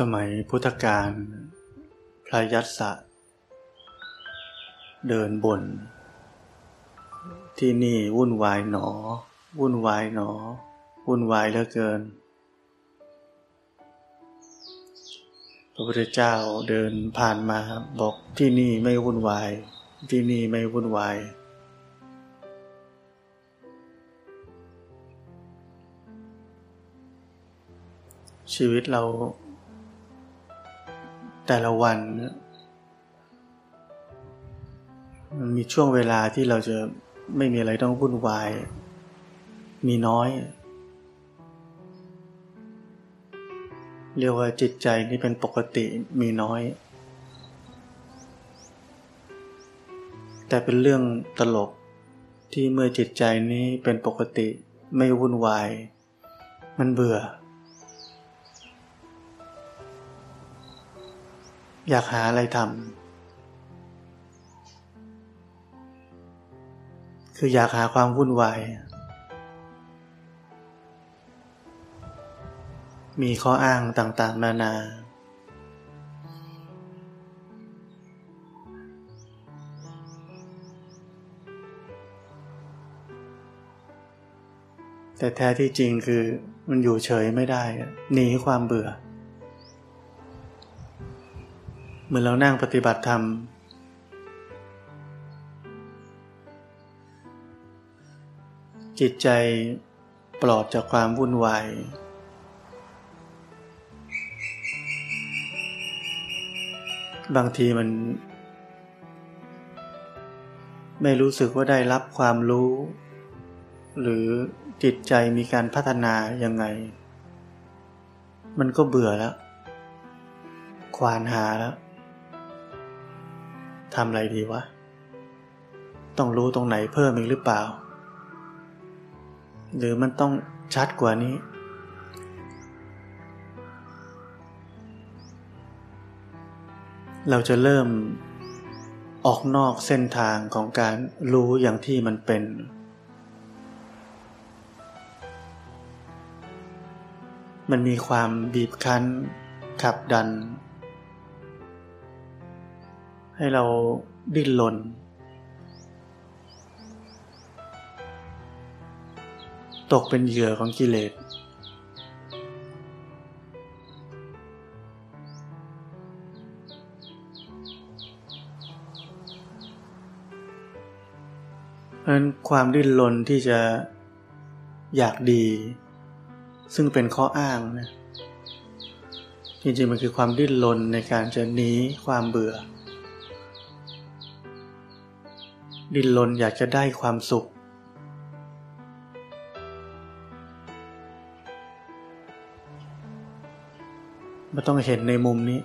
สมัยพุทธกาลพระยัสสะเดินบน ที่นี่วุ่นวายหนอ วุ่นวายหนอ วุ่นวายเหลือเกิน พระพุทธเจ้าเดินผ่านมาบอกที่นี่ไม่วุ่นวาย ที่นี่ไม่วุ่นวายชีวิตเรา แต่ละวัน มันมีช่วงเวลาที่เราจะไม่มีอะไรต้องวุ่นวาย มีน้อย เรียกว่าจิตใจนี่เป็นปกติมีน้อย แต่เป็นเรื่องตลกที่เมื่อจิตใจนี้เป็นปกติไม่วุ่นวาย มันเบื่อ อยากหาอะไรทำคืออยากหาความวุ่นวาย มีข้ออ้างต่างๆ นานา แต่แท้ที่จริงคือมันอยู่เฉยไม่ได้ หนีความเบื่อ เหมือนเรานั่งปฏิบัติธรรม จิตใจปลอดจากความวุ่นวาย บางทีมัน ไม่รู้สึกว่าได้รับความรู้ หรือจิตใจมีการพัฒนายังไง มันก็เบื่อแล้ว ควานหาแล้ว ทำอะไรดีวะ ต้องรู้ตรงไหนเพิ่มอีกหรือเปล่า หรือมันต้องชัดกว่านี้ เราจะเริ่มออกนอกเส้นทางของการรู้อย่างที่มันเป็น มันมีความบีบคั้นขับดัน ให้เราดิ้นรนตกเป็นเหยื่อของกิเลส เพราะนั้นความดิ้นรนที่จะอยากดี ซึ่งเป็นข้ออ้างนะจริงๆมันคือความดิ้นรนในการจะหนีความเบื่อ ดิ้นรนอยากจะได้ความสุข ไม่ต้องเห็นในมุมนี้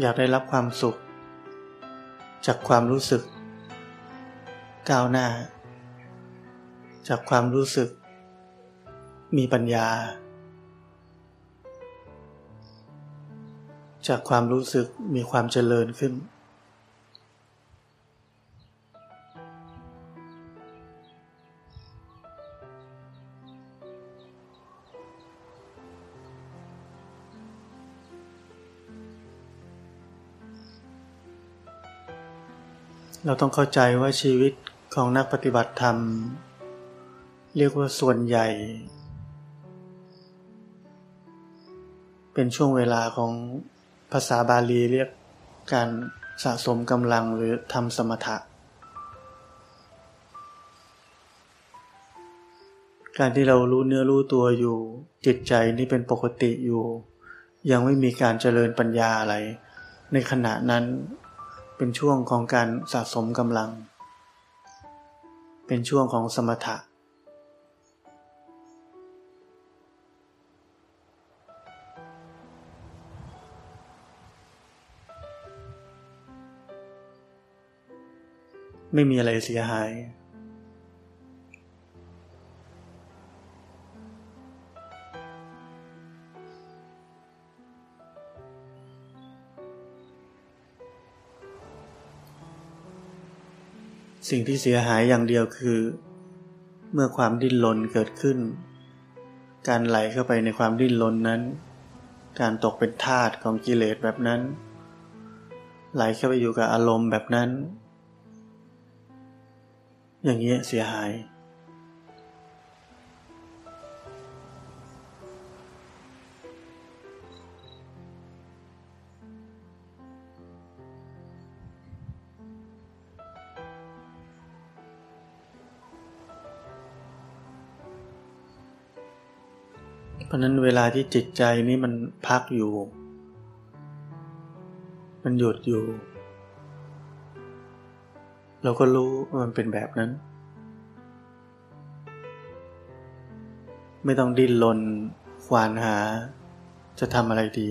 อยากได้รับความสุข จากความรู้สึก ก้าวหน้า จากความรู้สึก มีปัญญา จากความรู้สึกมีความเจริญขึ้น เราต้องเข้าใจว่าชีวิต ของนักปฏิบัติธรรม เรียกว่าส่วนใหญ่ เป็นช่วงเวลาของภาษาบาลีเรียกการสะสมกำลังหรือทำสมถะ การที่เรารู้เนื้อรู้ตัวอยู่จิตใจนี่เป็นปกติอยู่ ยังไม่มีการเจริญปัญญาอะไร ในขณะนั้นเป็นช่วงของการสะสมกำลัง เป็นช่วงของสมถะ ไม่มีอะไรเสียหาย สิ่งที่เสียหายอย่างเดียวคือ เมื่อความดิ้นรนเกิดขึ้น การไหลเข้าไปในความดิ้นรนนั้น การตกเป็นทาสของกิเลสแบบนั้น ไหลเข้าไปอยู่กับอารมณ์แบบนั้น อย่างนี้เสียหาย ราะนั้นเวลาที่จิตใจนี้มันพักอยู่ มันหยุดอยู่ เราก็รู้ว่ามันเป็นแบบนั้น ไม่ต้องดิ้นรนควานหา จะทำอะไรดี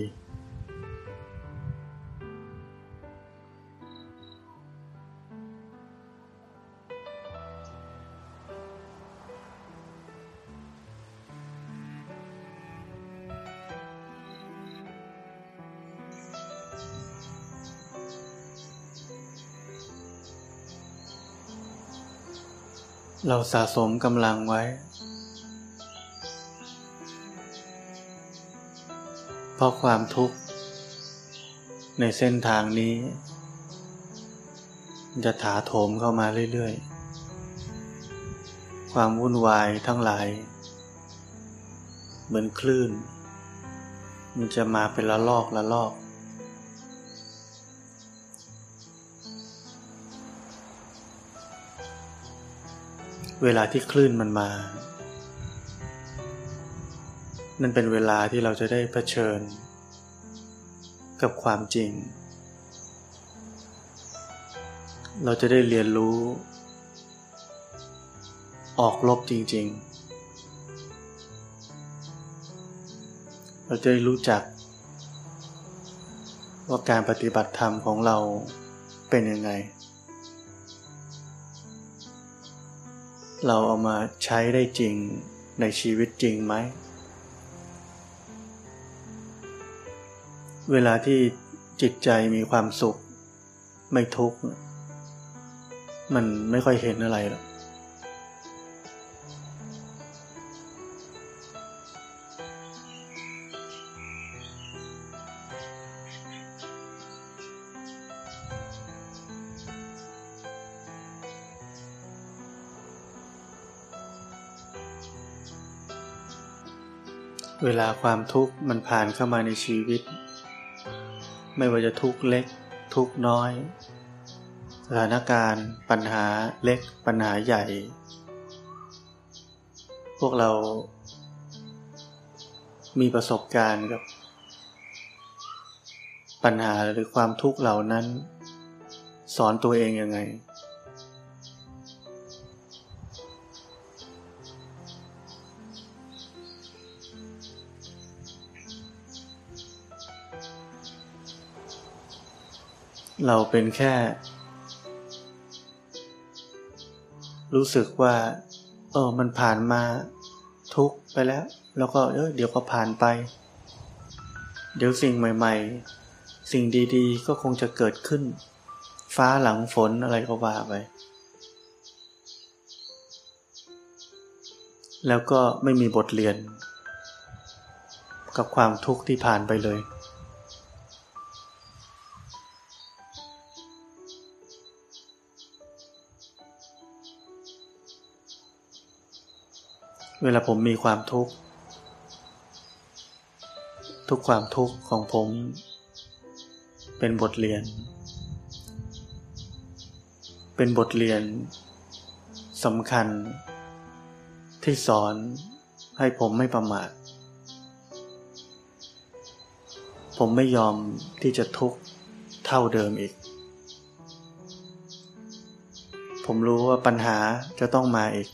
เราสะสมกำลังไว้ เพราะความทุกข์ ในเส้นทางนี้ จะถาโถมเข้ามาเรื่อยๆ ความวุ่นวายทั้งหลาย เหมือนคลื่น มันจะมาเป็นละลอกละลอก เวลาที่คลื่นมันมา นั่นเป็นเวลาที่เราจะได้เผชิญ กับความจริง เราจะได้เรียนรู้ ออกลบจริง ๆ เราจะได้รู้จัก ว่าการปฏิบัติธรรมของเราเป็นยังไง เราเอามาใช้ได้จริงในชีวิตจริงไหม เวลาที่จิตใจมีความสุข ไม่ทุกข์ มันไม่ค่อยเห็นอะไรหรอก เวลาความทุกข์มันผ่านเข้ามาในชีวิต ไม่ว่าจะทุกข์เล็ก ทุกข์น้อย สถานการณ์ ปัญหาเล็ก ปัญหาใหญ่ พวกเรา มีประสบการณ์กับ ปัญหาหรือความทุกข์เหล่านั้น สอนตัวเองยังไง เราเป็นแค่ รู้สึกว่า เออมันผ่านมาทุกไปแล้ว แล้วก็เออเดี๋ยวก็ผ่านไป เดี๋ยวสิ่งใหม่ ๆ สิ่งดีๆ ก็คงจะเกิดขึ้น ฟ้าหลังฝนอะไรก็ว่าไปแล้วก็ไม่มีบทเรียน กับความทุกข์ที่ผ่านไปเลย เวลาผมมีความทุกข์ ทุกความทุกข์ของผม เป็นบทเรียน เป็นบทเรียนสำคัญ ที่สอนให้ผมไม่ประมาทผมไม่ยอมที่จะทุกข์เท่าเดิมอีก ผมรู้ว่าปัญหาจะต้องมาอีก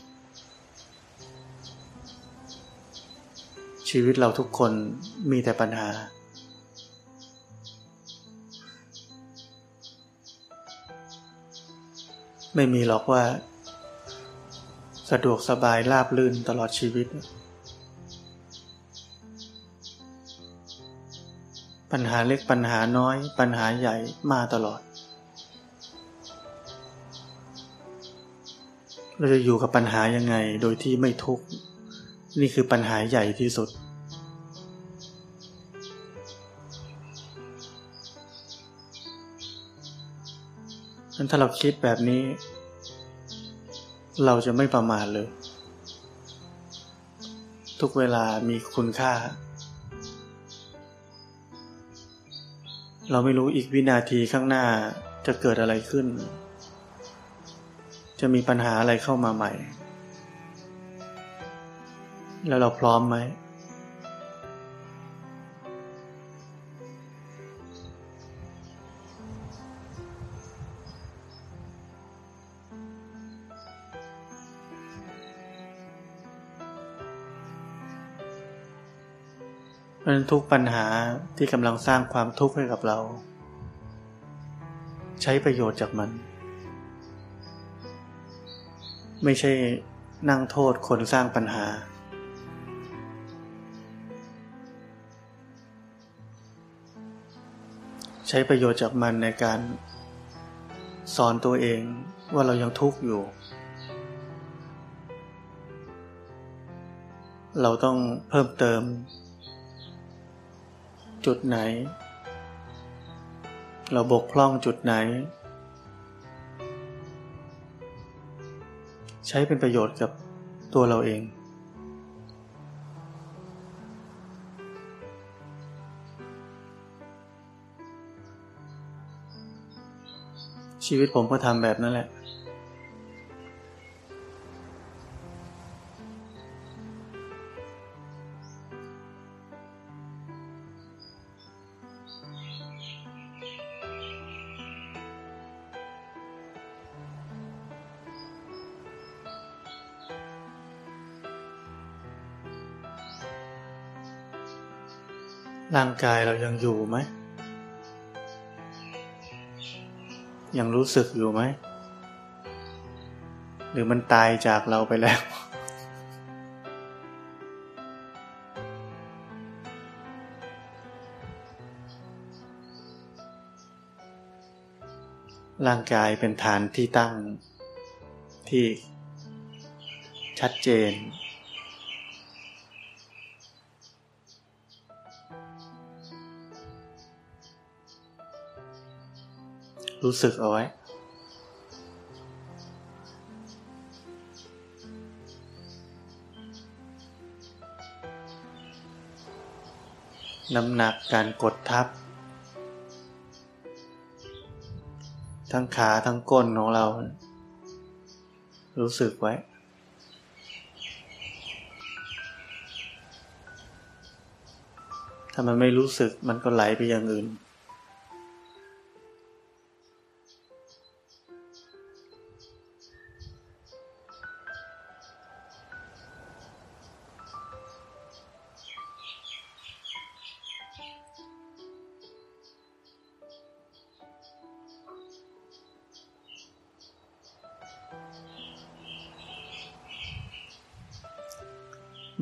ชีวิตเราทุกคนมีแต่ปัญหา ไม่มีหรอกว่า สะดวกสบายราบลื่นตลอดชีวิต ปัญหาเล็กปัญหาน้อย ปัญหาใหญ่มาตลอด เราจะอยู่กับปัญหายังไงโดยที่ไม่ทุกข์นี่คือปัญหาใหญ่ที่สุด นั้นถ้าเราคิดแบบนี้ เราจะไม่ประมาทเลย ทุกเวลามีคุณค่า เราไม่รู้อีกวินาทีข้างหน้าจะเกิดอะไรขึ้น จะมีปัญหาอะไรเข้ามาใหม่ แล้วเราพร้อมไหมะนั้นทุกปัญหาที่กำลังสร้างความทุกข์ให้กับเรา ใช้ประโยชน์จากมัน ไม่ใช่นั่งโทษคนสร้างปัญหา ใช้ประโยชน์จากมันในการ สอนตัวเองว่าเรายังทุกข์อยู่ เราต้องเพิ่มเติม จุดไหน เราบกพร่องจุดไหน ใช้เป็นประโยชน์กับตัวเราเองชีวิตผมก็ทำแบบนั้นแหละางกายเรายังอยู่ไหม ยังรู้สึกอยู่ไหม หรือมันตายจากเราไปแล้ว ร่างกายเป็นฐานที่ตั้งที่ชัดเจน รู้สึกเอาไว้ น้ำหนักการกดทับ ทั้งขาทั้งก้นของเรา รู้สึกไว้ถ้ามันไม่รู้สึกมันก็ไหลไปอย่างอื่น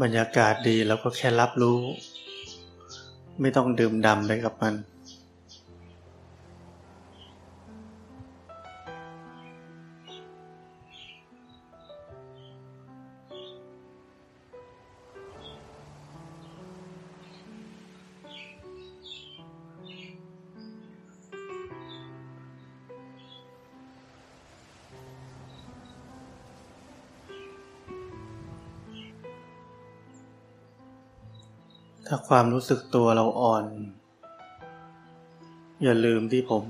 บรรยากาศดีเราก็แค่รับรู้ ไม่ต้องดื่มดำไปกับมัน ถ้าความรู้สึกตัวเราอ่อน อย่าลืมที่ผม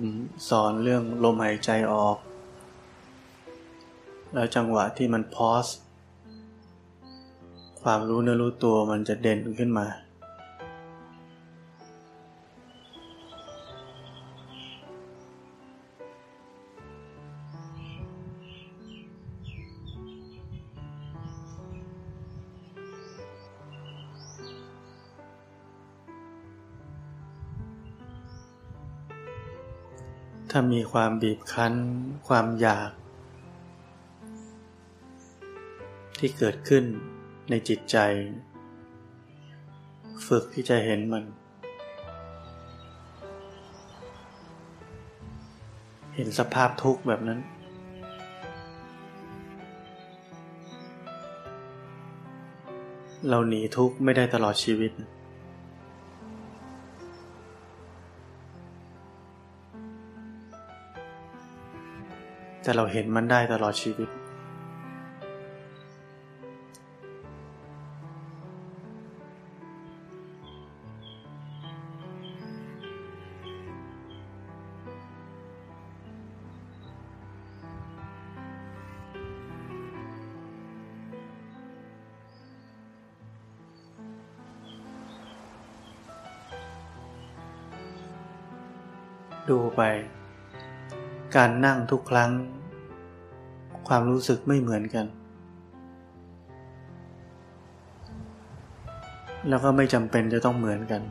สอนเรื่องลมหายใจออก แล้วจังหวะที่มันพอสความรู้เนื้อรู้ตัวมันจะเด่นขึ้นมา มีความบีบคั้น ความอยาก ที่เกิดขึ้นในจิตใจ ฝึกที่จะเห็นมัน เห็นสภาพทุกข์แบบนั้น เราหนีทุกข์ไม่ได้ตลอดชีวิต แต่เราเห็นมันได้ตลอดชีวิต การนั่งทุกครั้ง ความรู้สึกไม่เหมือนกัน แล้วก็ไม่จำเป็นจะต้องเหมือนกัน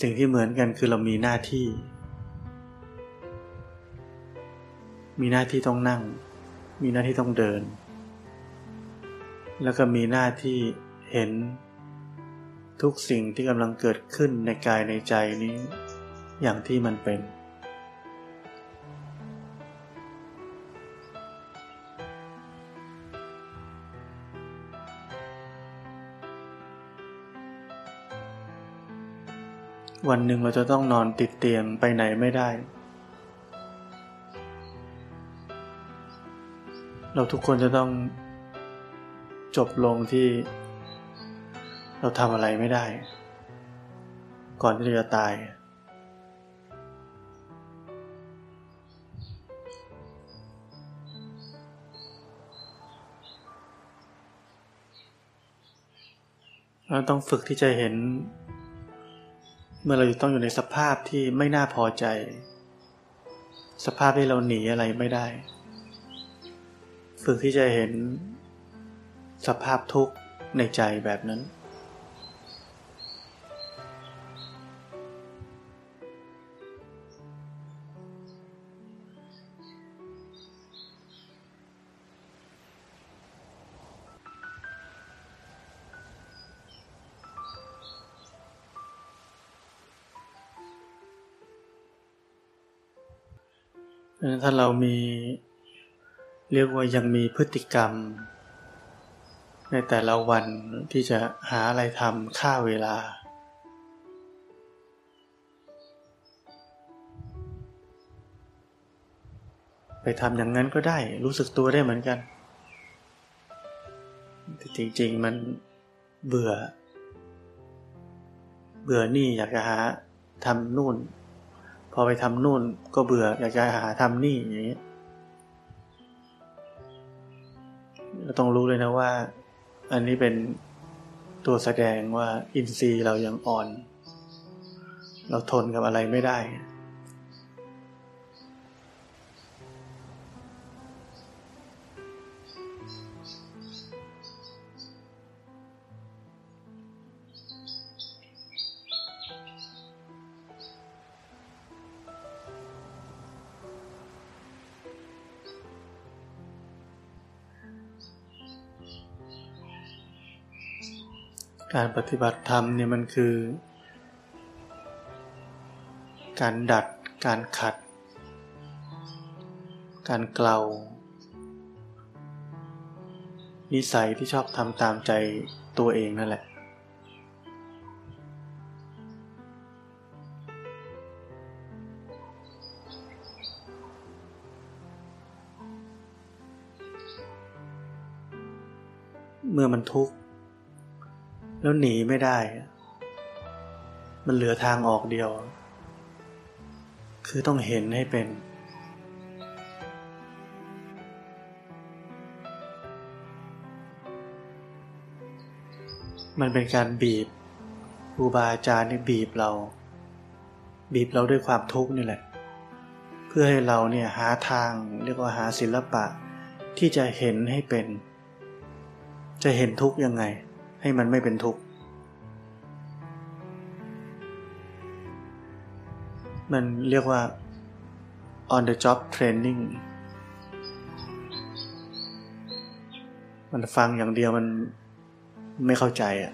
สิ่งที่เหมือนกันคือเรามีหน้าที่ มีหน้าที่ต้องนั่ง มีหน้าที่ต้องเดิน แล้วก็มีหน้าที่เห็นทุกสิ่งที่กำลังเกิดขึ้นในกายในใจนี้ อย่างที่มันเป็น วันหนึ่งเราจะต้องนอนติดเตียงไปไหนไม่ได้ เราทุกคนจะต้องจบลงที่ เราทำอะไรไม่ได้ ก่อนที่เราจะตาย เราต้องฝึกที่จะเห็น เมื่อเราต้องอยู่ในสภาพที่ไม่น่าพอใจ สภาพที่เราหนีอะไรไม่ได้ ฝึกที่จะเห็นสภาพทุกข์ในใจแบบนั้น ถ้าเรามี เรียกว่ายังมีพฤติกรรม ในแต่ละวันที่จะหาอะไรทำฆ่าเวลา ไปทำอย่างนั้นก็ได้ รู้สึกตัวได้เหมือนกันแต่จริง ๆ มันเบื่อ เบื่อนี่อยากจะหาทำนู่น พอไปทำนู่นก็เบื่ออยากจะหาทำนี่อย่างนี้ เราต้องรู้เลยนะว่า อันนี้เป็นตัวแสดงว่าอินทรีย์เรายังอ่อน เราทนกับอะไรไม่ได้ การปฏิบัติธรรมเนี่ยมันคือ การดัด การขัด การเกลา นิสัยที่ชอบทำตามใจตัวเองนั่นแหละ เมื่อมันทุกข์ แล้วหนีไม่ได้ มันเหลือทางออกเดียว คือต้องเห็นให้เป็น มันเป็นการบีบครูบาอาจารย์นี่บีบเรา บีบเราด้วยความทุกข์นี่แหละ เพื่อให้เราเนี่ยหาทางเรียกว่าหาศิลปะที่จะเห็นให้เป็น จะเห็นทุกข์ยังไง ให้มันไม่เป็นทุกข์ มันเรียกว่า on the job training มันฟังอย่างเดียวมันไม่เข้าใจอะ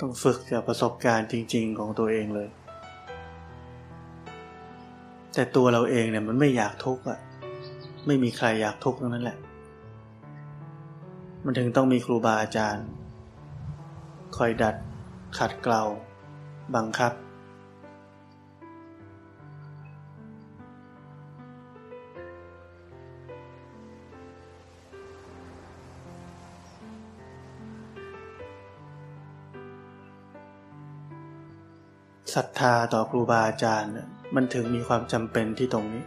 ต้องฝึกจากประสบการณ์จริง ๆ ของตัวเองเลย แต่ตัวเราเองเนี่ยมันไม่อยากทุกข์อะไม่มีใครอยากทุกข์ทั้งนั้นแหละ มันถึงต้องมีครูบาอาจารย์ คอยดัด ขัดเกลาบังคับ ศรัทธาต่อครูบาอาจารย์ มันถึงมีความจำเป็นที่ตรงนี้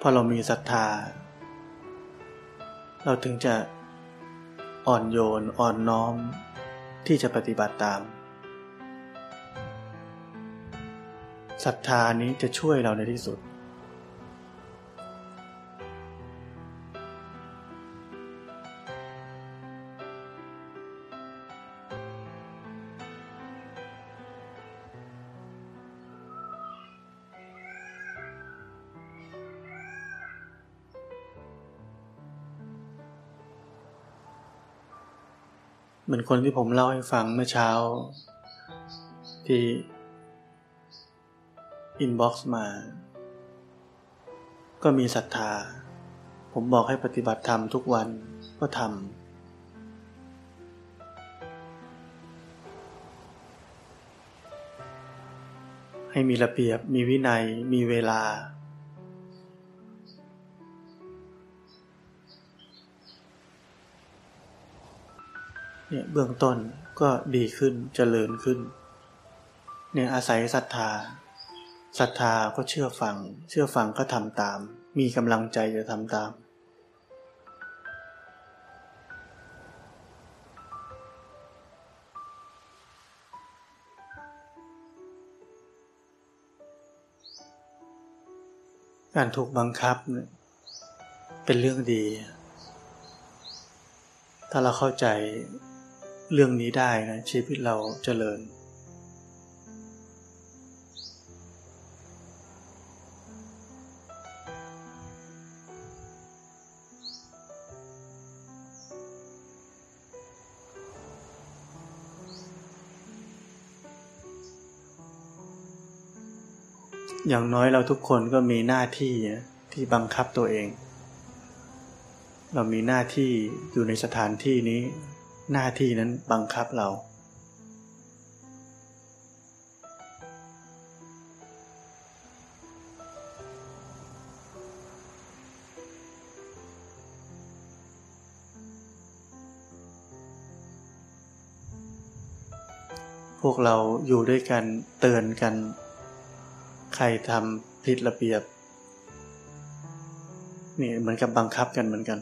พอเรามีศรัทธา เราถึงจะอ่อนโยนอ่อนน้อมที่จะปฏิบัติตามศรัทธานี้จะช่วยเราในที่สุด เหมือนคนที่ผมเล่าให้ฟังเมื่อเช้า ที่อินบ็อกซ์มา ก็มีศรัทธา ผมบอกให้ปฏิบัติธรรมทุกวันก็ทำให้มีระเบียบมีวินัยมีเวลา เนี่ยเบื้องต้นก็ดีขึ้นเจริญขึ้น เนี่ยอาศัยศรัทธาศรัทธาก็เชื่อฟัง เชื่อฟังก็ทำตาม มีกำลังใจจะทำตามการถูกบังคับเนี่ยเป็นเรื่องดี ถ้าเราเข้าใจ เรื่องนี้ได้นะชีวิตเราเจริญ อย่างน้อยเราทุกคนก็มีหน้าที่ที่บังคับตัวเอง เรามีหน้าที่อยู่ในสถานที่นี้ หน้าที่นั้นบังคับเรา พวกเราอยู่ด้วยกันเตือนกัน ใครทำผิดระเบียบ นี่เหมือนกับบังคับกันเหมือนกัน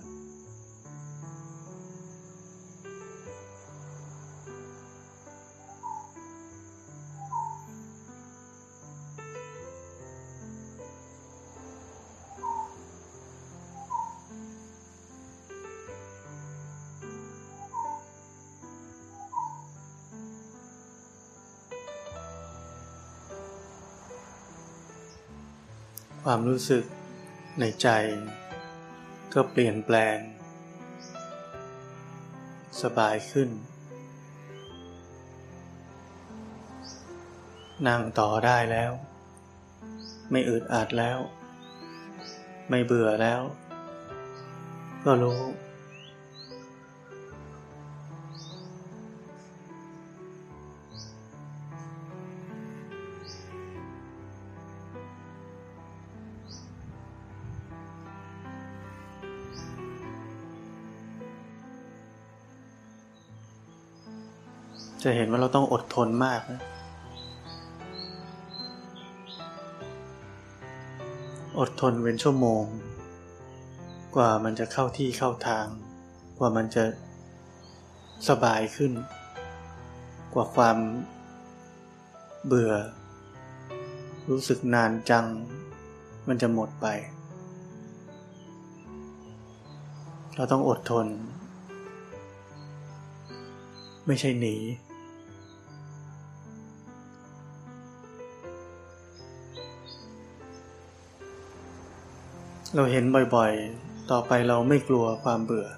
ความรู้สึกในใจ ก็เปลี่ยนแปลง สบายขึ้น นั่งต่อได้แล้ว ไม่อึดอัดแล้ว ไม่เบื่อแล้ว ก็รู้ จะเห็นว่าเราต้องอดทนมากนะอดทนเป็นชั่วโมง กว่ามันจะเข้าที่เข้าทาง กว่ามันจะสบายขึ้น กว่าความเบื่อ รู้สึกนานจัง มันจะหมดไป เราต้องอดทน ไม่ใช่หนี เราเห็นบ่อยๆ ต่อไปเราไม่กลัวความเบื่อ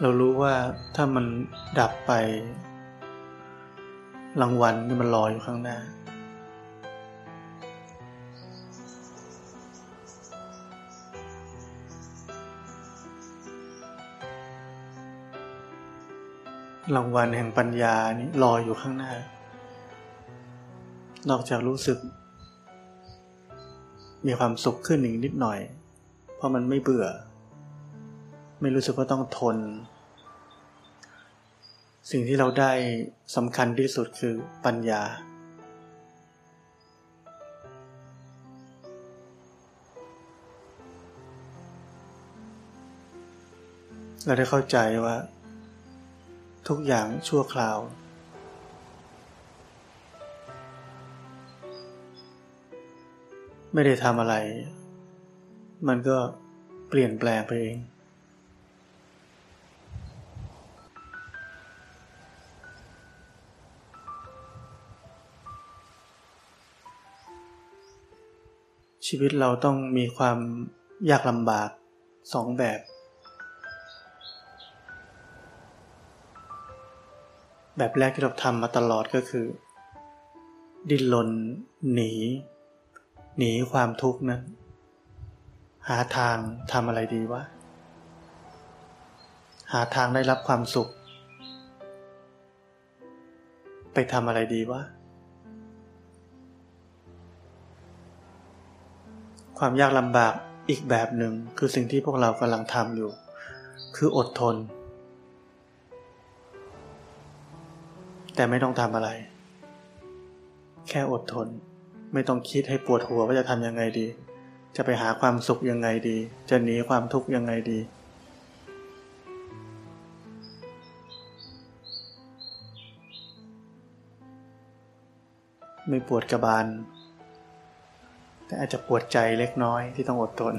เรารู้ว่าถ้ามันดับไป รางวัลมันรออยู่ข้างหน้า รางวัลแห่งปัญญานี่รออยู่ข้างหน้า นอกจากรู้สึก มีความสุขขึ้นอีกนิดหน่อย เพราะมันไม่เบื่อ ไม่รู้สึกว่าต้องทน สิ่งที่เราได้สำคัญที่สุดคือปัญญา เราได้เข้าใจว่า ทุกอย่างชั่วคราว ไม่ได้ทำอะไร มันก็เปลี่ยนแปลงไปเอง ชีวิตเราต้องมีความยากลำบากสองแบบ แบบแรกที่เราทำมาตลอดก็คือ ดิ้นรนหนี หนีความทุกข์นั้น หาทางทำอะไรดีวะ หาทางได้รับความสุข ไปทำอะไรดีวะ ความยากลำบากอีกแบบหนึ่งคือสิ่งที่พวกเรากำลังทำอยู่ คืออดทน แต่ไม่ต้องทำอะไร แค่อดทน ไม่ต้องคิดให้ปวดหัวว่าจะทำยังไงดี จะไปหาความสุขยังไงดี จะหนีความทุกข์ยังไงดี ไม่ปวดกระบาล แต่อาจจะปวดใจเล็กน้อยที่ต้องอดทน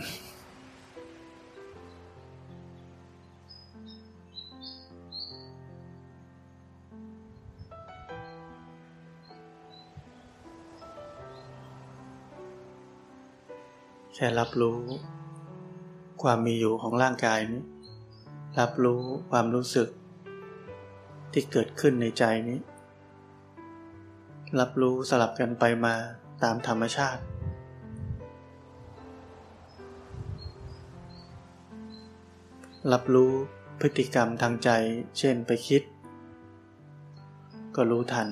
ค่รับรู้ ความมีอยู่ของร่างกายนี้ รับรู้ความรู้สึก ที่เกิดขึ้นในใจนี้ รับรู้สลับกันไปมาตามธรรมชาติรับรู้พฤติกรรมทางใจ เช่นไปคิด ก็รู้ทัน